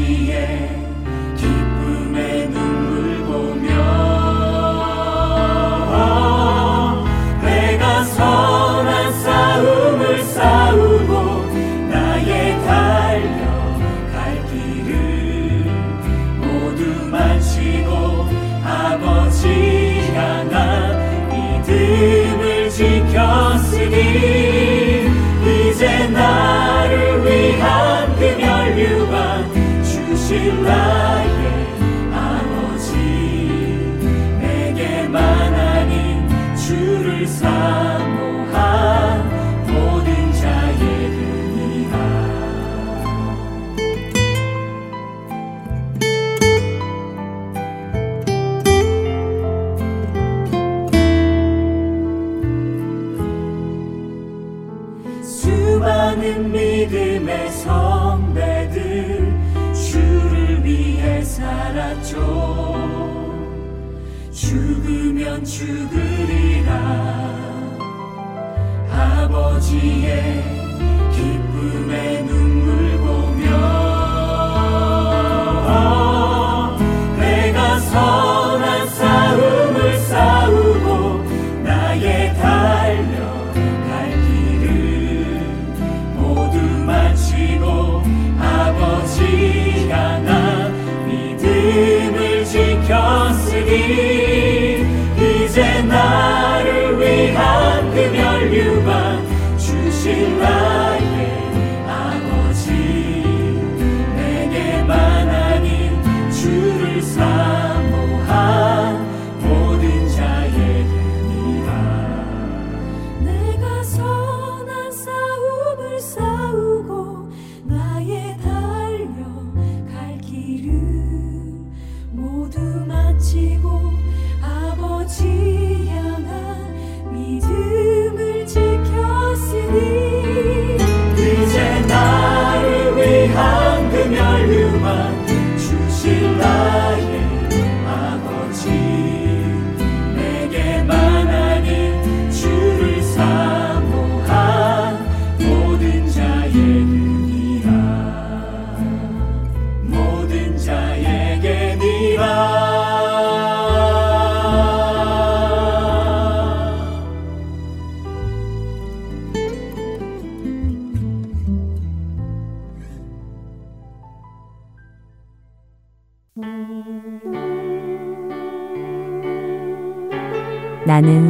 Yeah.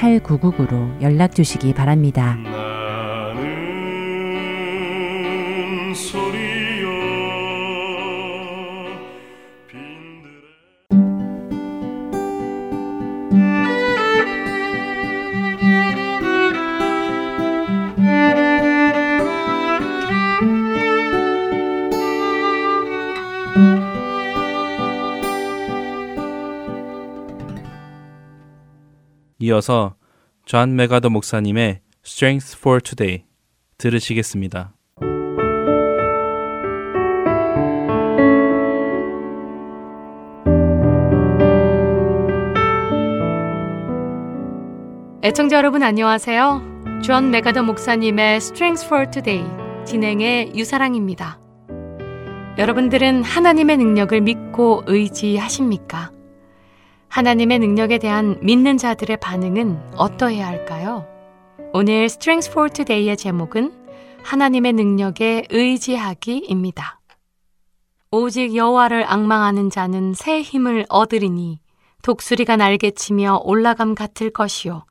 8999로 연락 주시기 바랍니다. 이어서 존 맥아더 목사님의 Strength for Today 들으시겠습니다. 애청자 여러분 안녕하세요. 존 맥아더 목사님의 Strength for Today 진행의 유사랑입니다. 여러분들은 하나님의 능력을 믿고 의지하십니까? 하나님의 능력에 대한 믿는 자들의 반응은 어떠해야 할까요? 오늘 Strength for Today의 제목은 하나님의 능력에 의지하기입니다. 오직 여호와를 악망하는 자는 새 힘을 얻으리니 독수리가 날개 치며 올라감 같을 것이요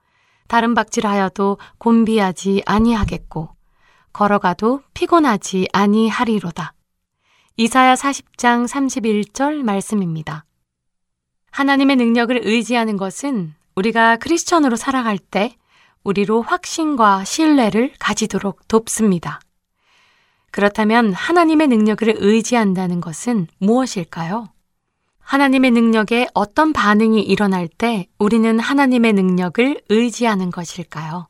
다른 박질하여도 곤비하지 아니하겠고 걸어가도 피곤하지 아니하리로다. 이사야 40장 31절 말씀입니다. 하나님의 능력을 의지하는 것은 우리가 크리스천으로 살아갈 때 우리로 확신과 신뢰를 가지도록 돕습니다. 그렇다면 하나님의 능력을 의지한다는 것은 무엇일까요? 하나님의 능력에 어떤 반응이 일어날 때 우리는 하나님의 능력을 의지하는 것일까요?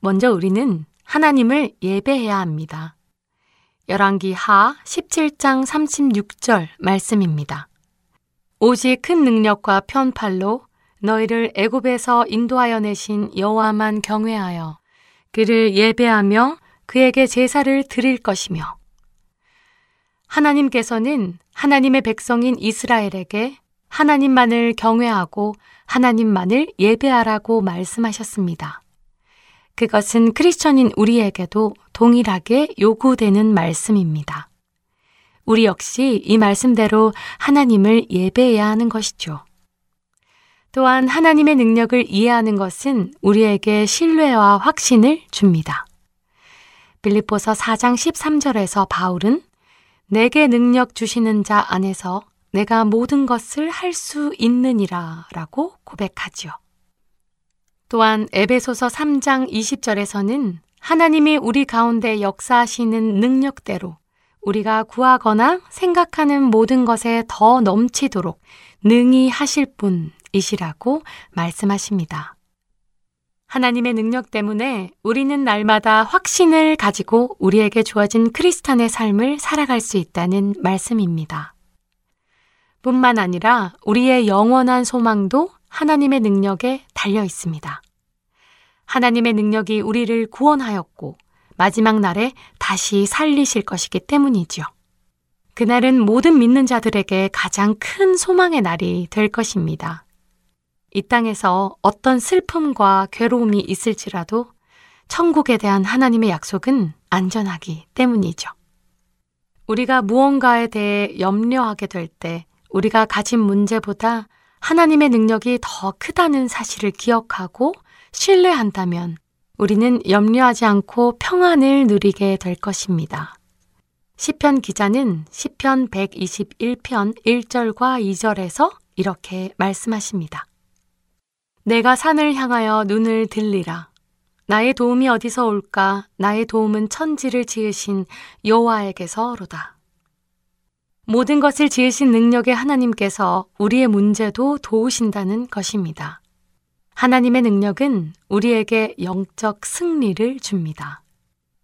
먼저 우리는 하나님을 예배해야 합니다. 열왕기 하 17장 36절 말씀입니다. 오직 큰 능력과 편팔로 너희를 애굽에서 인도하여 내신 여호와만 경외하여 그를 예배하며 그에게 제사를 드릴 것이며 하나님께서는 하나님의 백성인 이스라엘에게 하나님만을 경외하고 하나님만을 예배하라고 말씀하셨습니다. 그것은 크리스천인 우리에게도 동일하게 요구되는 말씀입니다. 우리 역시 이 말씀대로 하나님을 예배해야 하는 것이죠. 또한 하나님의 능력을 이해하는 것은 우리에게 신뢰와 확신을 줍니다. 빌립보서 4장 13절에서 바울은 내게 능력 주시는 자 안에서 내가 모든 것을 할 수 있느니라 라고 고백하지요. 또한 에베소서 3장 20절에서는 하나님이 우리 가운데 역사하시는 능력대로 우리가 구하거나 생각하는 모든 것에 더 넘치도록 능히 하실 분이시라고 말씀하십니다. 하나님의 능력 때문에 우리는 날마다 확신을 가지고 우리에게 주어진 크리스탄의 삶을 살아갈 수 있다는 말씀입니다. 뿐만 아니라 우리의 영원한 소망도 하나님의 능력에 달려 있습니다. 하나님의 능력이 우리를 구원하였고 마지막 날에 다시 살리실 것이기 때문이죠. 그날은 모든 믿는 자들에게 가장 큰 소망의 날이 될 것입니다. 이 땅에서 어떤 슬픔과 괴로움이 있을지라도 천국에 대한 하나님의 약속은 안전하기 때문이죠. 우리가 무언가에 대해 염려하게 될 때 우리가 가진 문제보다 하나님의 능력이 더 크다는 사실을 기억하고 신뢰한다면 우리는 염려하지 않고 평안을 누리게 될 것입니다. 시편 기자는 시편 121편 1절과 2절에서 이렇게 말씀하십니다. 내가 산을 향하여 눈을 들리라. 나의 도움이 어디서 올까? 나의 도움은 천지를 지으신 여호와에게서로다. 모든 것을 지으신 능력의 하나님께서 우리의 문제도 도우신다는 것입니다. 하나님의 능력은 우리에게 영적 승리를 줍니다.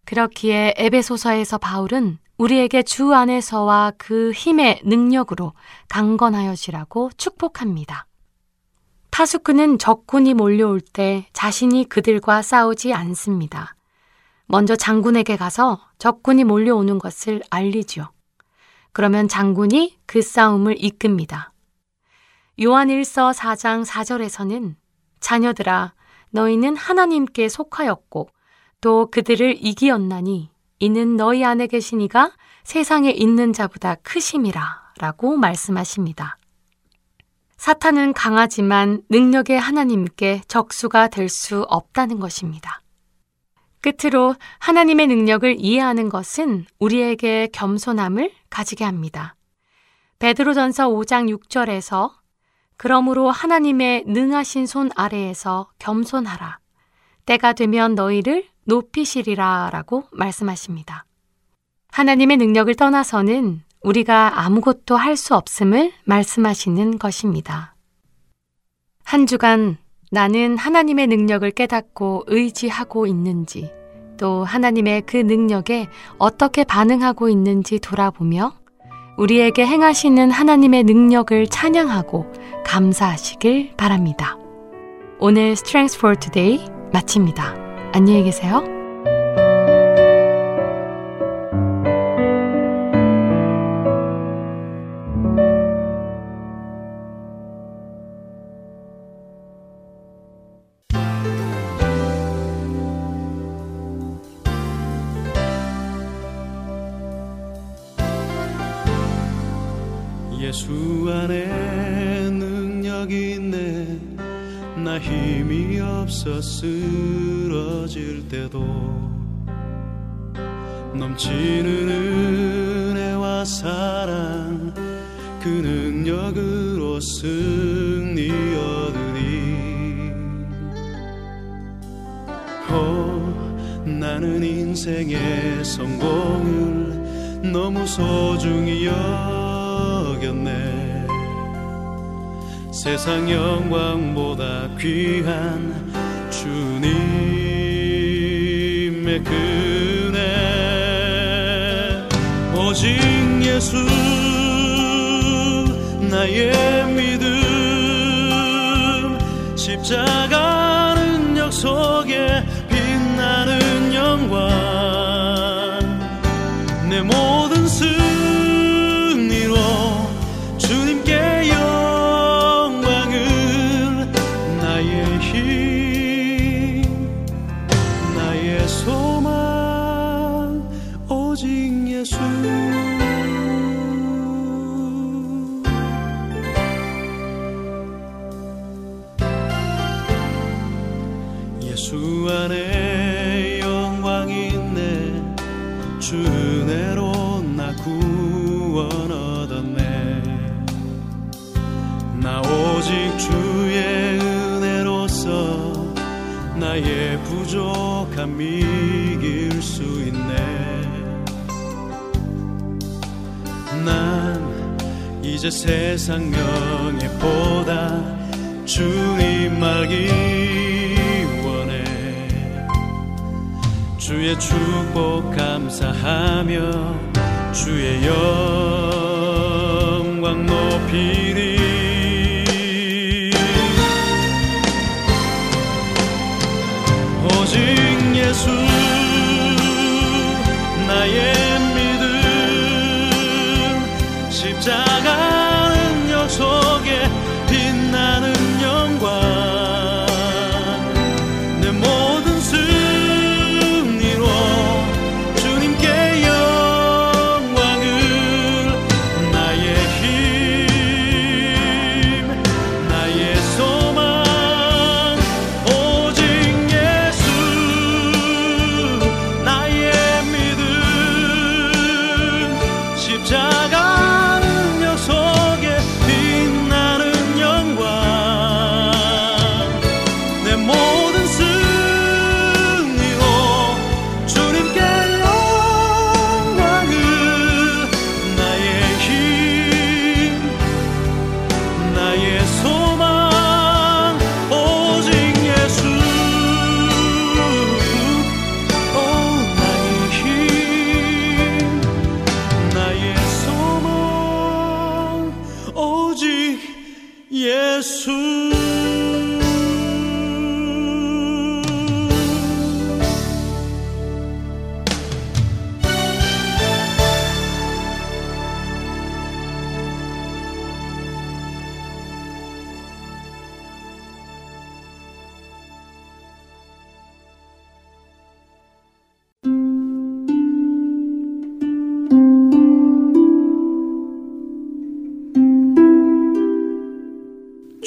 그렇기에 에베소서에서 바울은 우리에게 주 안에서와 그 힘의 능력으로 강건하여지라고 축복합니다. 타수크는 적군이 몰려올 때 자신이 그들과 싸우지 않습니다. 먼저 장군에게 가서 적군이 몰려오는 것을 알리지요. 그러면 장군이 그 싸움을 이끕니다. 요한 1서 4장 4절에서는 자녀들아 너희는 하나님께 속하였고 또 그들을 이기었나니 이는 너희 안에 계신 이가 세상에 있는 자보다 크심이라 라고 말씀하십니다. 사탄은 강하지만 능력의 하나님께 적수가 될 수 없다는 것입니다. 끝으로 하나님의 능력을 이해하는 것은 우리에게 겸손함을 가지게 합니다. 베드로전서 5장 6절에서 그러므로 하나님의 능하신 손 아래에서 겸손하라. 때가 되면 너희를 높이시리라 라고 말씀하십니다. 하나님의 능력을 떠나서는 우리가 아무것도 할 수 없음을 말씀하시는 것입니다. 한 주간 나는 하나님의 능력을 깨닫고 의지하고 있는지 또 하나님의 그 능력에 어떻게 반응하고 있는지 돌아보며 우리에게 행하시는 하나님의 능력을 찬양하고 감사하시길 바랍니다. 오늘 Strength for Today 마칩니다. 안녕히 계세요. 세상 영광보다 귀한 주님의 그네 오직 예수 나의 믿음. 십자가 능력 속에 이제 세상 명예보다 주님 알기 원해. 주의 축복 감사하며 주의 영광 높이